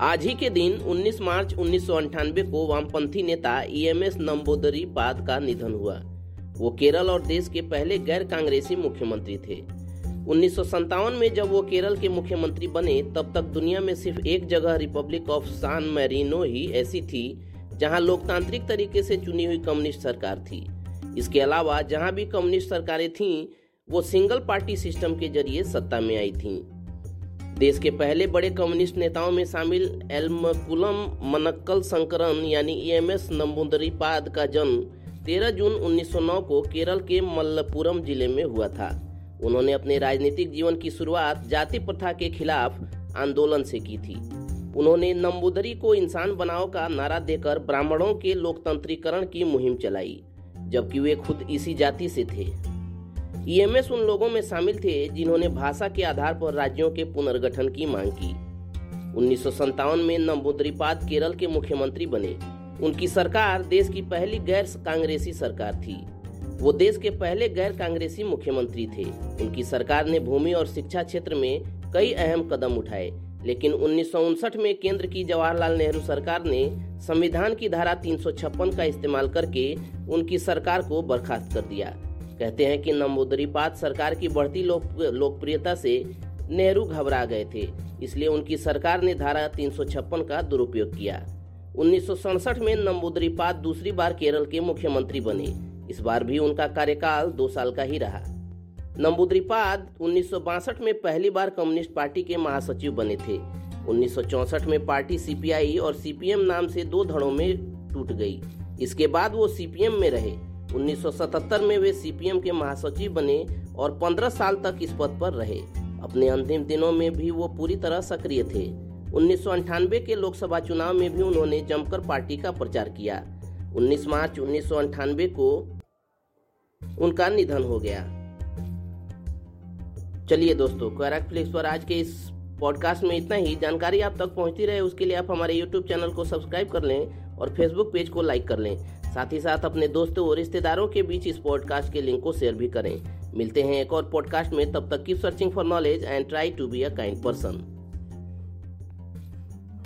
आज ही के दिन 19 मार्च उन्नीस को वामपंथी नेता ईएमएस नंबोदरी पाद का निधन हुआ। वो केरल और देश के पहले गैर कांग्रेसी मुख्यमंत्री थे। उन्नीस में जब वो केरल के मुख्यमंत्री बने, तब तक दुनिया में सिर्फ़ एक जगह रिपब्लिक ऑफ़ सान मैरिनो ही ऐसी थी, जहाँ लोकतांत्रिक तरीके से चुनी हुई कम्युनिस्ट सरकार थी। इसके अलावा, जहाँ भी कम्युनिस्ट सरकारें थीं, वो सिंगल पार्टी सिस्टम के ज़रिए सत्ता में आई थीं। देश के पहले बड़े कम्युनिस्ट नेताओं में शामिल एलमकुलम मनक्कल संकरन यानी ईएमएस नंबुदरीपाद का जन्म 13 जून 1909 को केरल के मल्लपुरम ज़िले में हुआ था। उन्होंने अपने राजनीतिक जीवन की शुरुआत जाति प्रथा के खिलाफ आंदोलन से की थी। उन्होंने नंबूदरी को इंसान बनाओ का नारा देकर ब्राह्मणों के लोकतंत्रीकरण की मुहिम चलाई, जबकि वे खुद इसी जाति से थे। ईएमएस उन लोगों में शामिल थे जिन्होंने भाषा के आधार पर राज्यों के पुनर्गठन की मांग की। उन्नीस में नंबूदरीपाद केरल के मुख्यमंत्री बने। उनकी सरकार देश की पहली गैर कांग्रेसी सरकार थी। वो देश के पहले गैर कांग्रेसी मुख्यमंत्री थे। उनकी सरकार ने भूमि और शिक्षा क्षेत्र में कई अहम कदम उठाए, लेकिन उन्नीस सौ उनसठ में केंद्र की जवाहरलाल नेहरू सरकार ने संविधान की धारा 356 का इस्तेमाल करके उनकी सरकार को बर्खास्त कर दिया। कहते हैं कि नंबूदरीपाद सरकार की बढ़ती लोक लोकप्रियता से नेहरू घबरा गए थे, इसलिए उनकी सरकार ने धारा 356 का दुरुपयोग किया। उन्नीस सौ सड़सठ में नंबूदरीपाद दूसरी बार केरल के मुख्यमंत्री बने, इस बार भी उनका कार्यकाल दो साल का ही रहा। नंबूदरीपाद उन्नीस सौ बासठ में पहली बार कम्युनिस्ट पार्टी के महासचिव बने थे। उन्नीस में पार्टी सीपीआई और सीपीएम नाम से दो धड़ों में टूट गई। इसके बाद वो सीपीएम में रहे। 1977 में वे सीपीएम के महासचिव बने और 15 साल तक इस पद पर रहे। अपने अंतिम दिनों में भी वो पूरी तरह सक्रिय थे। उन्नीस के लोकसभा चुनाव में भी उन्होंने जमकर पार्टी का प्रचार किया। 19 मार्च उन्नीस सौ अठानवे को उनका निधन हो गया। चलिए दोस्तों, क्वेरक फ्लिक्स पर आज के इस पॉडकास्ट में इतना ही। जानकारी आप तक पहुँचती रहे, उसके लिए आप हमारे यूट्यूब चैनल को सब्सक्राइब कर लें और फेसबुक पेज को लाइक कर लें। साथ ही साथ अपने दोस्तों और रिश्तेदारों के बीच इस पॉडकास्ट के लिंक को शेयर भी करें। मिलते हैं एक और पॉडकास्ट में, तब तक keep searching for knowledge and try to be a kind person